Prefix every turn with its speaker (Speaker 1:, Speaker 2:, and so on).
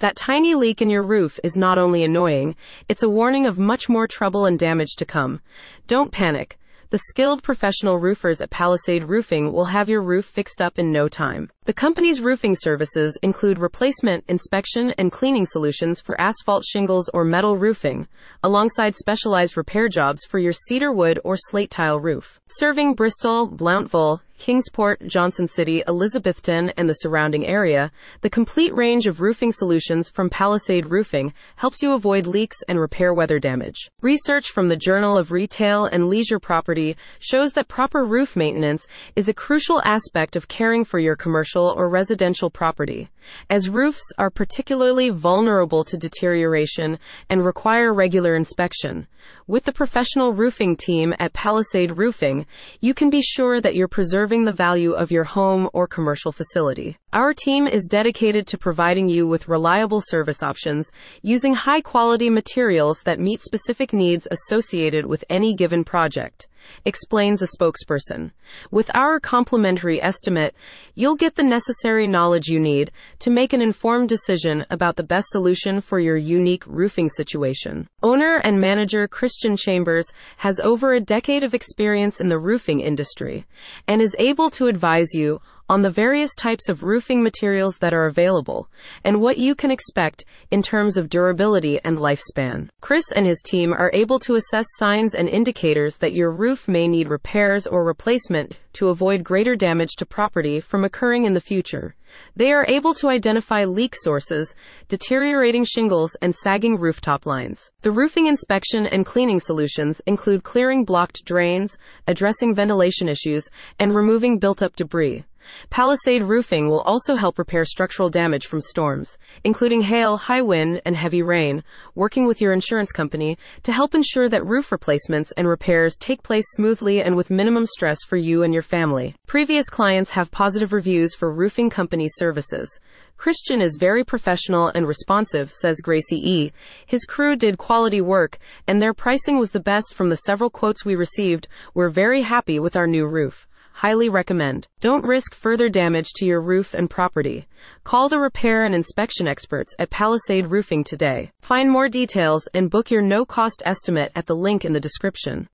Speaker 1: That tiny leak in your roof is not only annoying, it's a warning of much more trouble and damage to come. Don't panic. The skilled professional roofers at Palisade Roofing will have your roof fixed up in no time. The company's roofing services include replacement, inspection, and cleaning solutions for asphalt shingles or metal roofing, alongside specialized repair jobs for your cedar wood or slate tile roof. Serving Bristol, Blountville, Kingsport, Johnson City, Elizabethton, and the surrounding area, the complete range of roofing solutions from Palisade Roofing helps you avoid leaks and repair weather damage. Research from the Journal of Retail and Leisure Property shows that proper roof maintenance is a crucial aspect of caring for your commercial or residential property, as roofs are particularly vulnerable to deterioration and require regular inspection. With the professional roofing team at Palisade Roofing, you can be sure that you're preserving the value of your home or commercial facility. Our team is dedicated to providing you with reliable service options using high quality materials that meet specific needs associated with any given project explains a spokesperson. With our complimentary estimate, you'll get the necessary knowledge you need to make an informed decision about the best solution for your unique roofing situation. Owner and manager Christian Chambers has over a decade of experience in the roofing industry and is able to advise you on the various types of roofing materials that are available and what you can expect in terms of durability and lifespan. Chris and his team are able to assess signs and indicators that your roof may need repairs or replacement to avoid greater damage to property from occurring in the future. They are able to identify leak sources, deteriorating shingles, and sagging rooftop lines. The roofing inspection and cleaning solutions include clearing blocked drains, addressing ventilation issues, and removing built up debris. Palisade Roofing will also help repair structural damage from storms, including hail, high wind, and heavy rain, working with your insurance company to help ensure that roof replacements and repairs take place smoothly and with minimum stress for you and your family. Previous clients have positive reviews for roofing company services. Christian is very professional and responsive, says Gracie E. His crew did quality work, and their pricing was the best from the several quotes we received. We're very happy with our new roof. Highly recommend. Don't risk further damage to your roof and property. Call the repair and inspection experts at Palisade Roofing today. Find more details and book your no cost estimate at the link in the description.